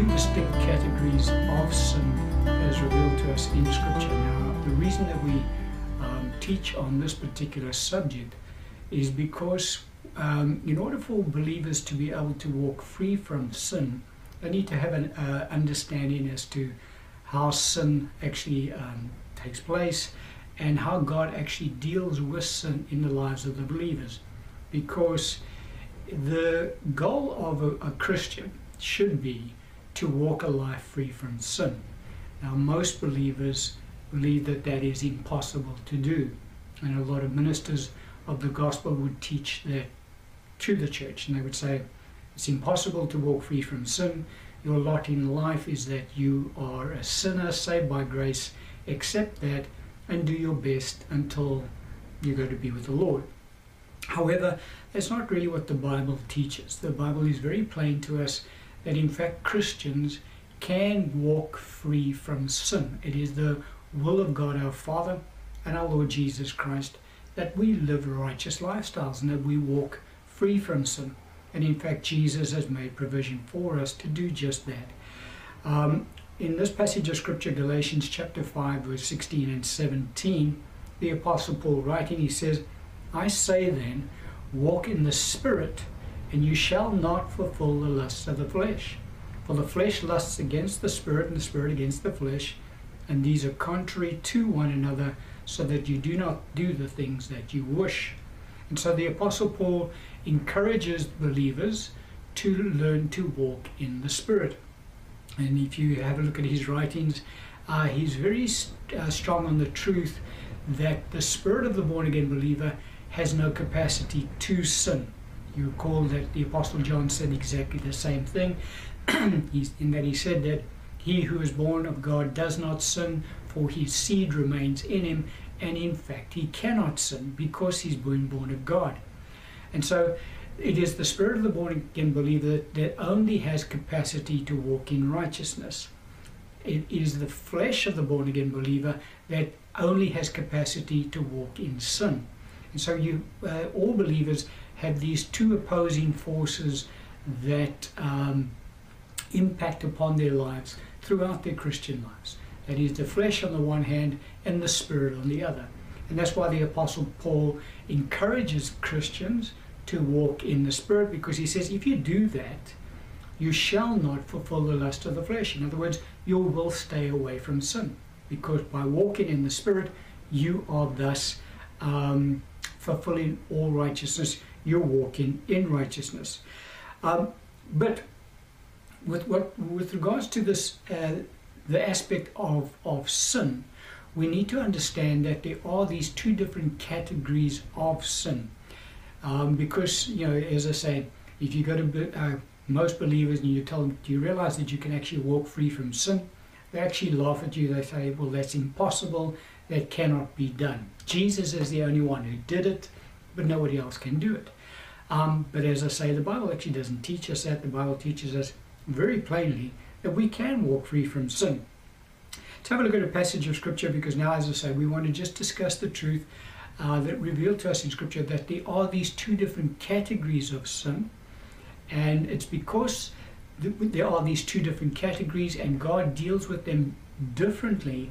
two distinct categories of sin as revealed to us in Scripture. Now, the reason that we um, teach on this particular subject is because um, in order for believers to be able to walk free from sin, they need to have an uh, understanding as to how sin actually um, takes place and how God actually deals with sin in the lives of the believers. Because the goal of a, a Christian should be to walk a life free from sin. Now, most believers believe that that is impossible to do, and a lot of ministers of the gospel would teach that to the church, and they would say it's impossible to walk free from sin. Your lot in life is that you are a sinner saved by grace, accept that, and do your best until you go to be with the Lord. However, that's not really what the Bible teaches. The Bible is very plain to us that in fact Christians can walk free from sin. It is the will of God our Father and our Lord Jesus Christ that we live righteous lifestyles and that we walk free from sin. And in fact, Jesus has made provision for us to do just that. Um, in this passage of Scripture, Galatians chapter 5, verse 16 and 17, the Apostle Paul writing, he says, I say then, walk in the Spirit, and you shall not fulfill the lusts of the flesh. For the flesh lusts against the Spirit, and the Spirit against the flesh, and these are contrary to one another, so that you do not do the things that you wish. And so the Apostle Paul encourages believers to learn to walk in the Spirit. And if you have a look at his writings, uh, he's very uh, strong on the truth that the spirit of the born again believer has no capacity to sin. You recall that the Apostle John said exactly the same thing, in that he said that he who is born of God does not sin, for his seed remains in him, and in fact he cannot sin because he's been born of God. And so it is the spirit of the born again believer that only has capacity to walk in righteousness. It is the flesh of the born again believer that only has capacity to walk in sin. And so you, uh, all believers have these two opposing forces that um, impact upon their lives throughout their Christian lives. That is the flesh on the one hand and the spirit on the other. And that's why the Apostle Paul encourages Christians to walk in the Spirit because he says, if you do that, you shall not fulfill the lust of the flesh. In other words, you will stay away from sin because by walking in the Spirit, you are thus um, fulfilling all righteousness. You're walking in righteousness. Um, but with what with regards to this, uh, the aspect of of sin, we need to understand that there are these two different categories of sin. Um, because, you know, as I say, if you go to uh, most believers and you tell them, do you realize that you can actually walk free from sin? They actually laugh at you. They say, well, that's impossible. That cannot be done. Jesus is the only one who did it, but nobody else can do it. Um, but as I say, the Bible actually doesn't teach us that. The Bible teaches us very plainly that we can walk free from sin. Let's have a look at a passage of Scripture because now, as I say, we want to just discuss the truth uh, that revealed to us in Scripture that there are these two different categories of sin, and it's because there are these two different categories, and God deals with them differently.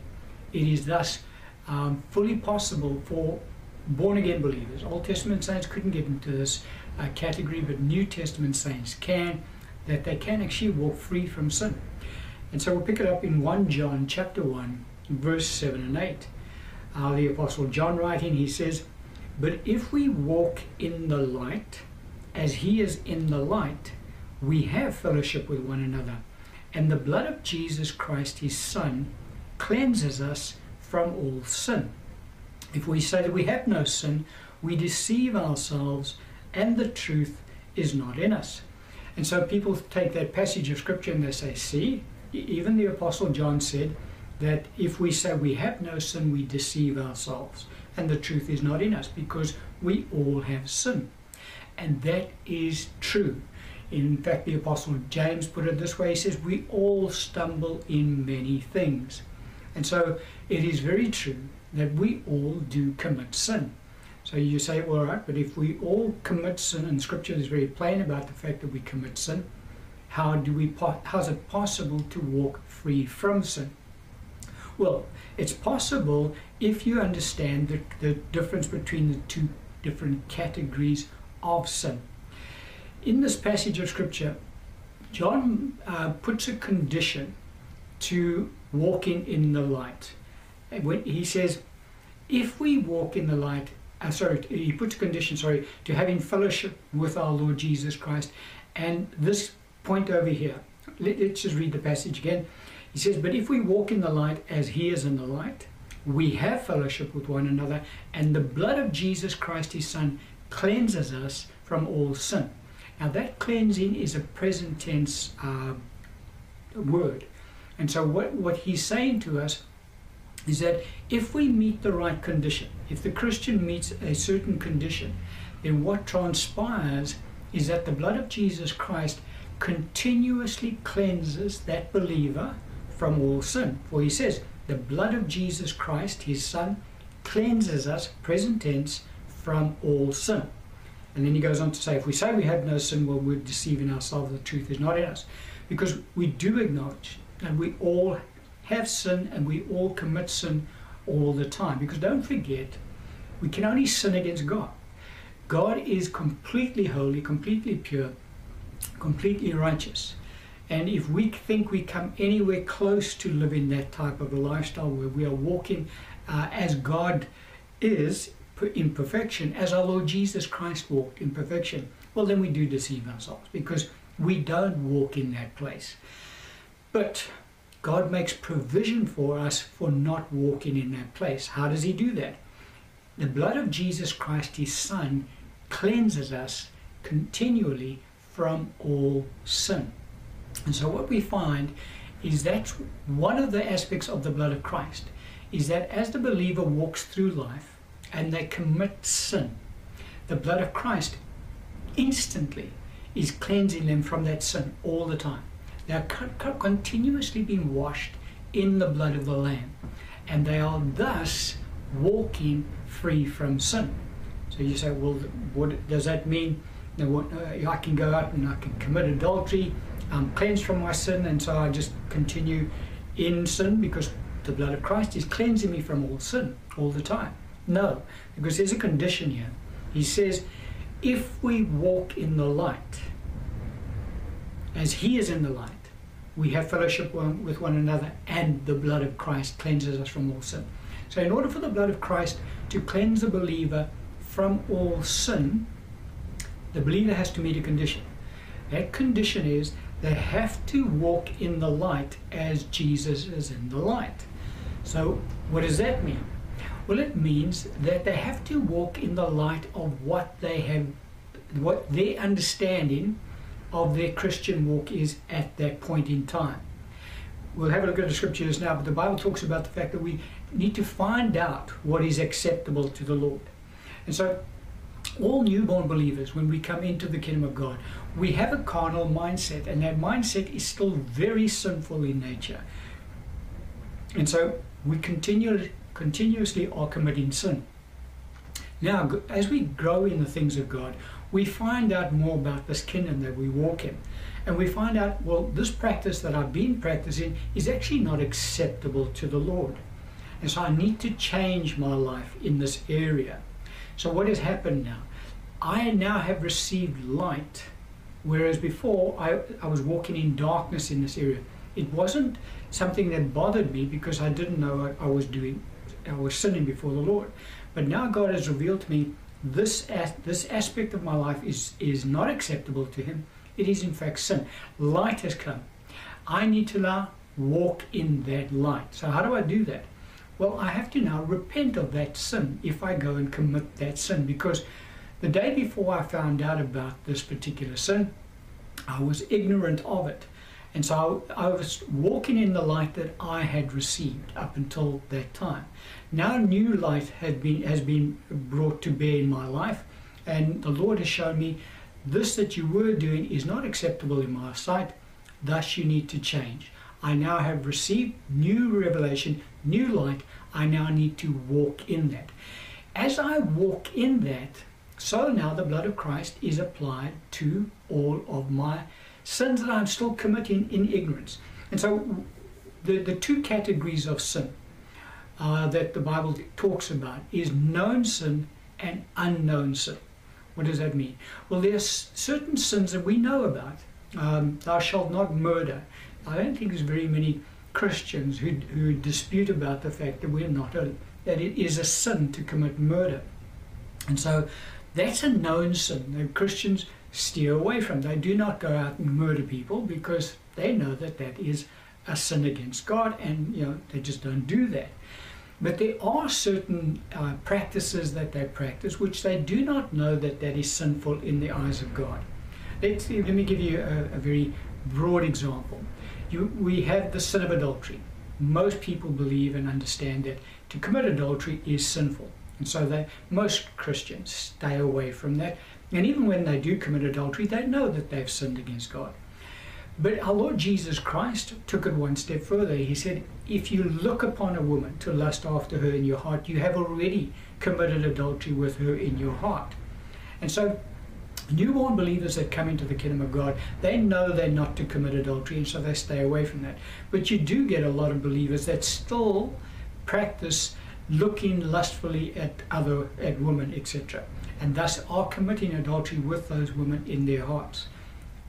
It is thus um, fully possible for born again believers. Old Testament saints couldn't get into this uh, category, but New Testament saints can, that they can actually walk free from sin. And so we'll pick it up in 1 John chapter 1, verse 7 and 8 uh, the Apostle John writing, he says, But if we walk in the light, as he is in the light, we have fellowship with one another. And the blood of Jesus Christ, his Son, cleanses us from all sin. If we say that we have no sin, we deceive ourselves, and the truth is not in us. And so people take that passage of Scripture and they say, See, even the Apostle John said, that if we say we have no sin, we deceive ourselves. And the truth is not in us because we all have sin. And that is true. In fact, the Apostle James put it this way he says, We all stumble in many things. And so it is very true that we all do commit sin. So you say, well, all right, but if we all commit sin, and Scripture is very plain about the fact that we commit sin, how do we how is it possible to walk free from sin? Well, it's possible if you understand the, the difference between the two different categories of sin. In this passage of scripture, John uh, puts a condition to walking in the light. When he says, if we walk in the light, uh, sorry, he puts a condition, sorry, to having fellowship with our Lord Jesus Christ. And this point over here, let, us just read the passage again. He says, But if we walk in the light as he is in the light, we have fellowship with one another, and the blood of Jesus Christ, his Son, cleanses us from all sin. Now, that cleansing is a present tense uh, word. And so, what, what he's saying to us is that if we meet the right condition, if the Christian meets a certain condition, then what transpires is that the blood of Jesus Christ continuously cleanses that believer from all sin. For he says, the blood of Jesus Christ, his Son, cleanses us, present tense, from all sin. And then he goes on to say, if we say we have no sin, well, we're deceiving ourselves, the truth is not in us. Because we do acknowledge that we all have sin and we all commit sin all the time. Because don't forget, we can only sin against God. God is completely holy, completely pure, completely righteous. And if we think we come anywhere close to living that type of a lifestyle where we are walking uh, as God is in perfection, as our Lord Jesus Christ walked in perfection, well, then we do deceive ourselves because we don't walk in that place. But God makes provision for us for not walking in that place. How does He do that? The blood of Jesus Christ, His Son, cleanses us continually from all sin. And so what we find is that one of the aspects of the blood of Christ is that as the believer walks through life and they commit sin, the blood of Christ instantly is cleansing them from that sin all the time. They are continuously being washed in the blood of the Lamb, and they are thus walking free from sin. So you say, well, what does that mean? Uh, I can go out and I can commit adultery, I'm cleansed from my sin, and so I just continue in sin because the blood of Christ is cleansing me from all sin all the time. No, because there's a condition here. He says, if we walk in the light, as He is in the light, we have fellowship with one another, and the blood of Christ cleanses us from all sin. So, in order for the blood of Christ to cleanse the believer from all sin, the believer has to meet a condition. That condition is they have to walk in the light as Jesus is in the light. So, what does that mean? Well, it means that they have to walk in the light of what they have, what their understanding of their Christian walk is at that point in time. We'll have a look at the scriptures now, but the Bible talks about the fact that we need to find out what is acceptable to the Lord. And so, all newborn believers, when we come into the kingdom of God, we have a carnal mindset, and that mindset is still very sinful in nature. And so we continue, continuously are committing sin. Now, as we grow in the things of God, we find out more about this kingdom that we walk in. And we find out, well, this practice that I've been practicing is actually not acceptable to the Lord. And so I need to change my life in this area. So, what has happened now? I now have received light, whereas before I, I was walking in darkness in this area. It wasn't something that bothered me because I didn't know I, I was doing, I was sinning before the Lord. But now God has revealed to me this as, this aspect of my life is is not acceptable to Him. It is in fact sin. Light has come. I need to now walk in that light. So how do I do that? Well, I have to now repent of that sin if I go and commit that sin because the day before I found out about this particular sin, I was ignorant of it. And so I, was walking in the light that I had received up until that time. Now new life been, has been brought to bear in my life, and the Lord has shown me this that you were doing is not acceptable in my sight, thus you need to change. I now have received new revelation, new light. I now need to walk in that. As I walk in that, so now the blood of Christ is applied to all of my sins that I'm still committing in ignorance. And so the, the two categories of sin uh, that the Bible talks about is known sin and unknown sin. What does that mean? Well, there's certain sins that we know about. Um, thou shalt not murder. I don't think there's very many Christians who, who dispute about the fact that we're not a, that it is a sin to commit murder. And so that's a known sin that Christians steer away from. They do not go out and murder people because they know that that is a sin against God and you know they just don't do that. But there are certain uh, practices that they practice which they do not know that that is sinful in the eyes of God. Let's, let me give you a, a very broad example. You, we have the sin of adultery. Most people believe and understand that to commit adultery is sinful. And so they, most Christians stay away from that. And even when they do commit adultery, they know that they've sinned against God. But our Lord Jesus Christ took it one step further. He said, If you look upon a woman to lust after her in your heart, you have already committed adultery with her in your heart. And so newborn believers that come into the kingdom of God, they know they're not to commit adultery, and so they stay away from that. But you do get a lot of believers that still practice looking lustfully at other at women, etc., and thus are committing adultery with those women in their hearts,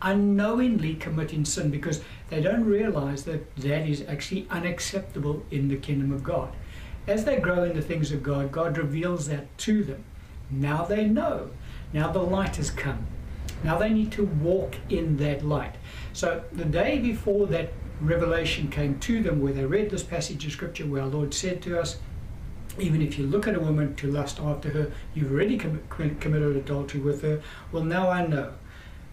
unknowingly committing sin because they don't realize that that is actually unacceptable in the kingdom of God. As they grow in the things of God, God reveals that to them. Now they know now the light has come. Now they need to walk in that light. So the day before that revelation came to them, where they read this passage of scripture where our Lord said to us, even if you look at a woman to lust after her, you've already com- committed adultery with her. Well, now I know.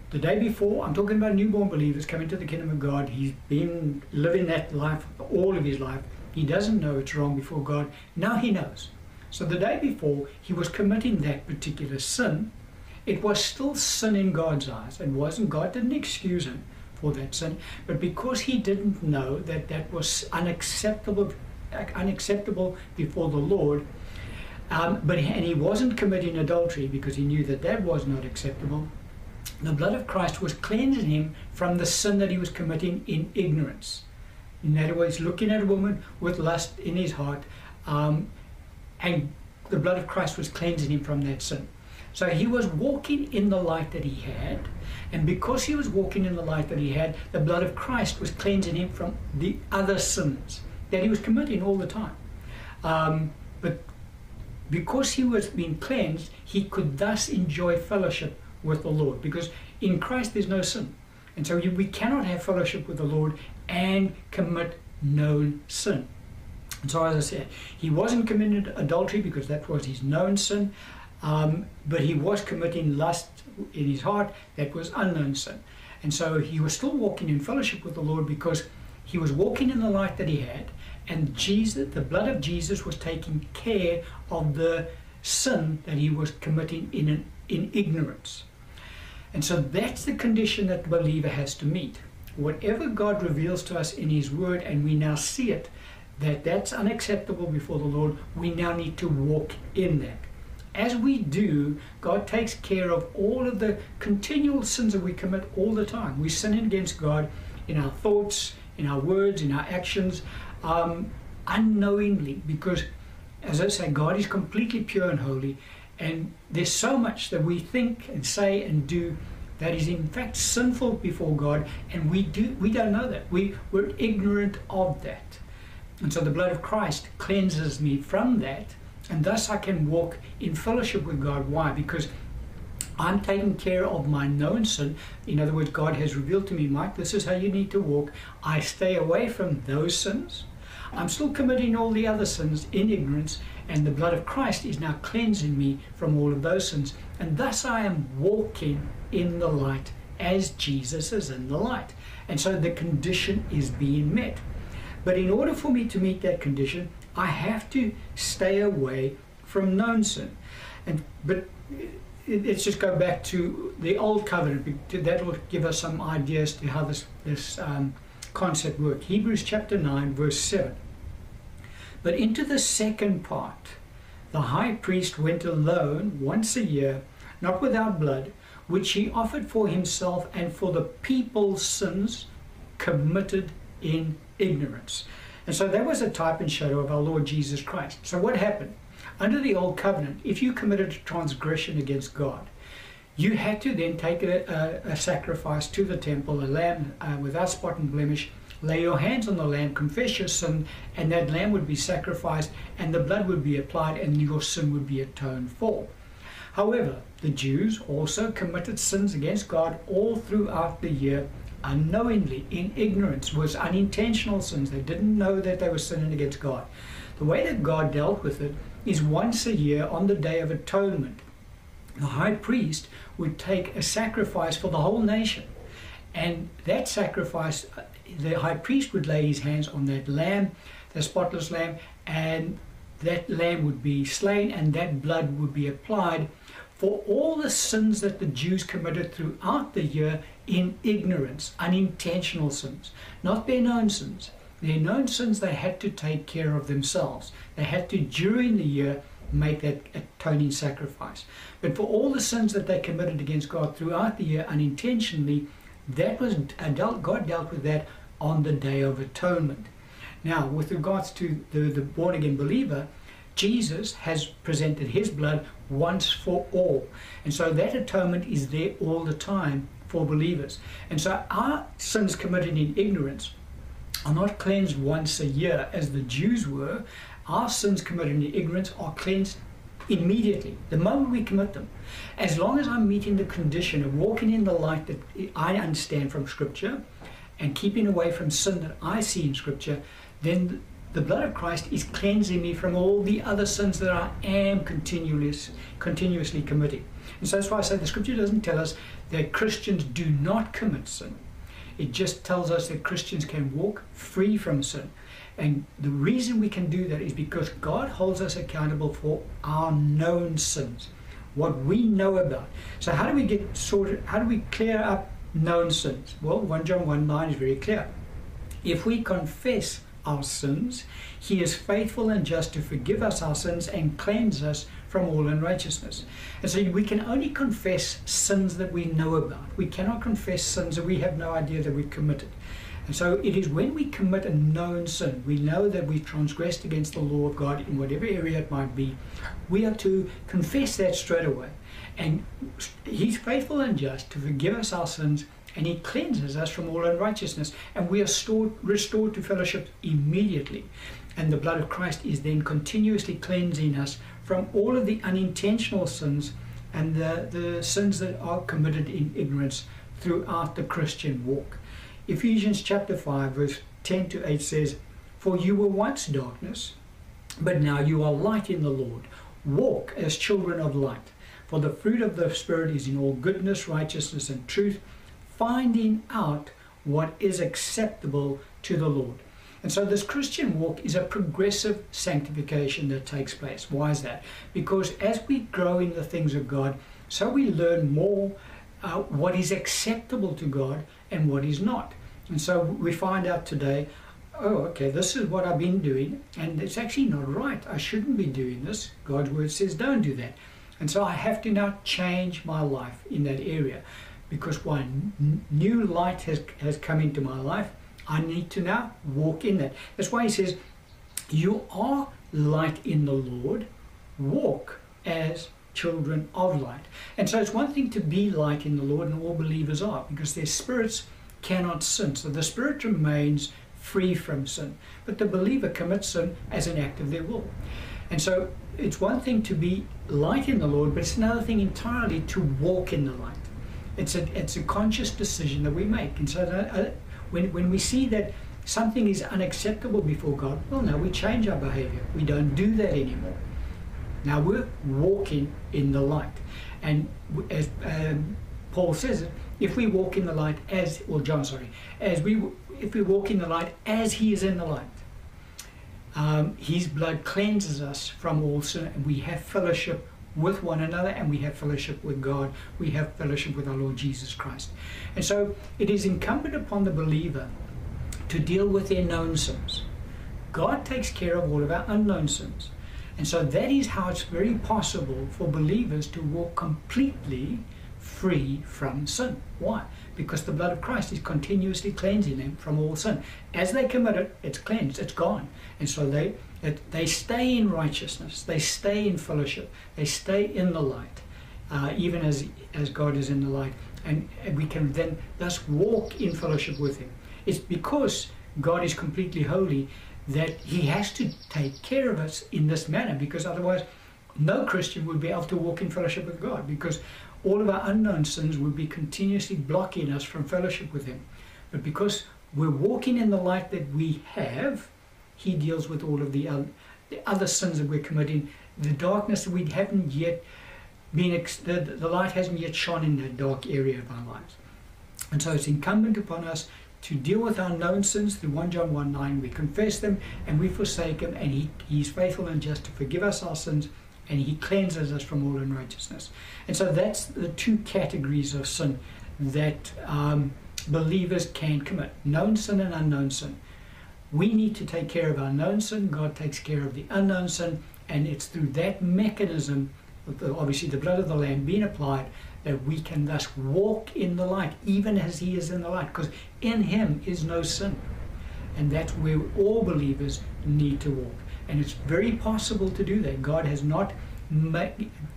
The day before, I'm talking about a newborn believers coming to the kingdom of God. He's been living that life all of his life. He doesn't know it's wrong before God. Now he knows. So the day before, he was committing that particular sin it was still sin in God's eyes. It wasn't, God didn't excuse him for that sin, but because he didn't know that that was unacceptable, unacceptable before the Lord, um, but and he wasn't committing adultery because he knew that that was not acceptable. The blood of Christ was cleansing him from the sin that he was committing in ignorance. In other words, looking at a woman with lust in his heart, um, and the blood of Christ was cleansing him from that sin. So he was walking in the light that he had, and because he was walking in the light that he had, the blood of Christ was cleansing him from the other sins that he was committing all the time. Um, but because he was being cleansed, he could thus enjoy fellowship with the Lord. Because in Christ there's no sin. And so we cannot have fellowship with the Lord and commit known sin. And so, as I said, he wasn't committing adultery because that was his known sin. Um, but he was committing lust in his heart that was unknown sin. And so he was still walking in fellowship with the Lord because he was walking in the light that he had, and Jesus, the blood of Jesus was taking care of the sin that he was committing in, an, in ignorance. And so that's the condition that the believer has to meet. Whatever God reveals to us in his word, and we now see it, that that's unacceptable before the Lord, we now need to walk in that as we do, God takes care of all of the continual sins that we commit all the time. We sin against God in our thoughts, in our words, in our actions, um, unknowingly, because, as I say, God is completely pure and holy, and there's so much that we think and say and do that is in fact sinful before God, and we do we don't know that. We we're ignorant of that, and so the blood of Christ cleanses me from that and thus I can walk in fellowship with God. Why? Because I'm taking care of my known sin. In other words, God has revealed to me, Mike, this is how you need to walk. I stay away from those sins. I'm still committing all the other sins in ignorance, and the blood of Christ is now cleansing me from all of those sins. And thus I am walking in the light as Jesus is in the light. And so the condition is being met. But in order for me to meet that condition, I have to stay away from known sin. And but let's just go back to the old covenant. That will give us some ideas to how this this um, concept works. Hebrews chapter nine, verse seven. But into the second part, the high priest went alone once a year not without blood, which he offered for himself and for the people's sins committed in ignorance. And so that was a type and shadow of our Lord Jesus Christ. So what happened? Under the old covenant, if you committed a transgression against God, you had to then take a, a, a sacrifice to the temple, a lamb uh, without spot and blemish, lay your hands on the lamb, confess your sin, and that lamb would be sacrificed, and the blood would be applied, and your sin would be atoned for. However, the Jews also committed sins against God all throughout the year unknowingly, in ignorance, was unintentional sins. They didn't know that they were sinning against God. The way that God dealt with it is once a year on the Day of Atonement. The high priest would take a sacrifice for the whole nation. And that sacrifice, the high priest would lay his hands on that lamb, the spotless lamb, and that lamb would be slain and that blood would be applied for all the sins that the Jews committed throughout the year in ignorance, unintentional sins, not their known sins. Their known sins they had to take care of themselves. They had to, during the year, make that atoning sacrifice. But for all the sins that they committed against God throughout the year unintentionally, that was dealt, God dealt with that on the Day of Atonement. Now, with regards to the, the born again believer, Jesus has presented his blood once for all. And so that atonement is there all the time for believers. And so our sins committed in ignorance are not cleansed once a year as the Jews were. Our sins committed in ignorance are cleansed immediately, the moment we commit them. As long as I'm meeting the condition of walking in the light that I understand from Scripture and keeping away from sin that I see in Scripture, then the blood of Christ is cleansing me from all the other sins that I am continuously, continuously committing. And so that's why I say the Scripture doesn't tell us that Christians do not commit sin. It just tells us that Christians can walk free from sin. And the reason we can do that is because God holds us accountable for our known sins, what we know about. So how do we get sorted? How do we clear up known sins? Well, 1 John 1 9 is very clear. If we confess our sins, he is faithful and just to forgive us our sins and cleanse us from all unrighteousness. And so we can only confess sins that we know about. We cannot confess sins that we have no idea that we've committed. And so it is when we commit a known sin, we know that we've transgressed against the law of God in whatever area it might be, we are to confess that straight away. And He's faithful and just to forgive us our sins, and He cleanses us from all unrighteousness, and we are stored, restored to fellowship immediately. And the blood of Christ is then continuously cleansing us from all of the unintentional sins and the, the sins that are committed in ignorance throughout the Christian walk. Ephesians chapter 5, verse 10 to 8 says, For you were once darkness, but now you are light in the Lord. Walk as children of light. For the fruit of the Spirit is in all goodness, righteousness, and truth, finding out what is acceptable to the Lord. And so this Christian walk is a progressive sanctification that takes place. Why is that? Because as we grow in the things of God, so we learn more uh, what is acceptable to God and what is not. And so we find out today, oh, okay, this is what I've been doing, and it's actually not right. I shouldn't be doing this. God's word says don't do that. And so I have to now change my life in that area because one new light has, has come into my life I need to now walk in that. That's why he says, You are light in the Lord, walk as children of light. And so it's one thing to be light in the Lord, and all believers are, because their spirits cannot sin. So the spirit remains free from sin. But the believer commits sin as an act of their will. And so it's one thing to be light in the Lord, but it's another thing entirely to walk in the light. It's a, it's a conscious decision that we make. And so uh, when, when we see that something is unacceptable before God, well, now we change our behavior. We don't do that anymore. Now we're walking in the light. And as um, Paul says it, if we walk in the light as, well, John, sorry, as we, if we walk in the light as he is in the light, um, his blood cleanses us from all sin and we have fellowship with one another and we have fellowship with God. We have fellowship with our Lord Jesus Christ. And so it is incumbent upon the believer to deal with their known sins. God takes care of all of our unknown sins. And so that is how it's very possible for believers to walk completely free from sin. Why? Because the blood of Christ is continuously cleansing them from all sin. As they commit it, it's cleansed, it's gone. And so they it, they stay in righteousness, they stay in fellowship, they stay in the light, uh, even as as God is in the light. And, and we can then thus walk in fellowship with Him. It's because God is completely holy that He has to take care of us in this manner because otherwise no Christian would be able to walk in fellowship with God because all of our unknown sins would be continuously blocking us from fellowship with Him. But because we're walking in the light that we have, He deals with all of the other, the other sins that we're committing, the darkness that we haven't yet been, the, the light hasn't yet shone in that dark area of our lives. And so it's incumbent upon us to deal with our known sins through 1 John 1 9. We confess them and we forsake Him, and he, He's faithful and just to forgive us our sins and He cleanses us from all unrighteousness. And so that's the two categories of sin that um, believers can commit known sin and unknown sin. We need to take care of our known sin, God takes care of the unknown sin, and it's through that mechanism, obviously the blood of the Lamb being applied, that we can thus walk in the light, even as He is in the light, because in Him is no sin. And that's where all believers need to walk. And it's very possible to do that. God has not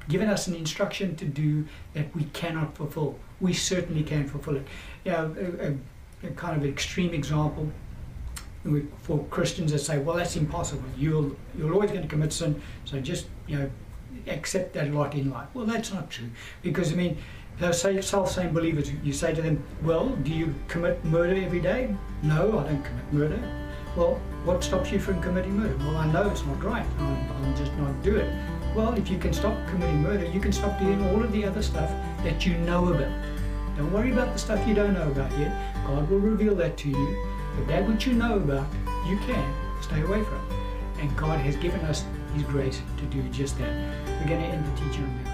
given us an instruction to do that we cannot fulfill. We certainly can fulfill it. You know, a, a, a kind of extreme example for Christians that say, well, that's impossible. You'll, you're always going to commit sin, so just, you know, accept that lot in life. Well, that's not true. Because, I mean, those self-same believers, you say to them, well, do you commit murder every day? No, I don't commit murder. Well, what stops you from committing murder? Well, I know it's not right. I'm, just not do it. Well, if you can stop committing murder, you can stop doing all of the other stuff that you know about. Don't worry about the stuff you don't know about yet. God will reveal that to you. But that which you know about, you can stay away from. And God has given us His grace to do just that. We're going to end the teaching.